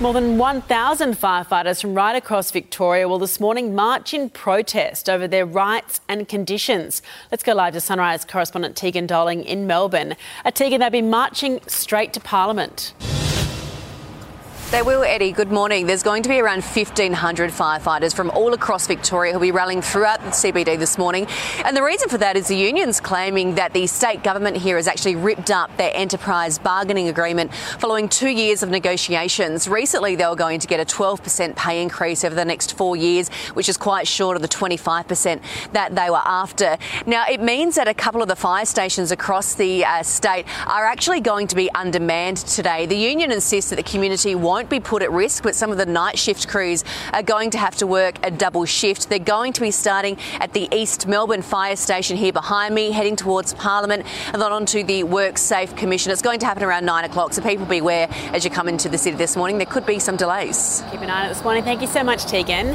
More than 1,000 firefighters from right across Victoria will this morning march in protest over their rights and conditions. Let's go live to Sunrise correspondent Tegan Dolling in Melbourne. Uh, Tegan, they'll be marching straight to Parliament. They will, Eddie. Good morning. There's going to be around 1,500 firefighters from all across Victoria who'll be rallying throughout the CBD this morning. And the reason for that is the unions claiming that the state government here has actually ripped up their enterprise bargaining agreement following two years of negotiations. Recently, they were going to get a 12% pay increase over the next four years, which is quite short of the 25% that they were after. Now, it means that a couple of the fire stations across the uh, state are actually going to be undermanned today. The union insists that the community won't won't be put at risk, but some of the night shift crews are going to have to work a double shift. They're going to be starting at the East Melbourne Fire Station here behind me, heading towards Parliament and then on to the WorkSafe Commission. It's going to happen around nine o'clock, so people beware as you come into the city this morning. There could be some delays. Keep an eye on it this morning. Thank you so much, Tegan.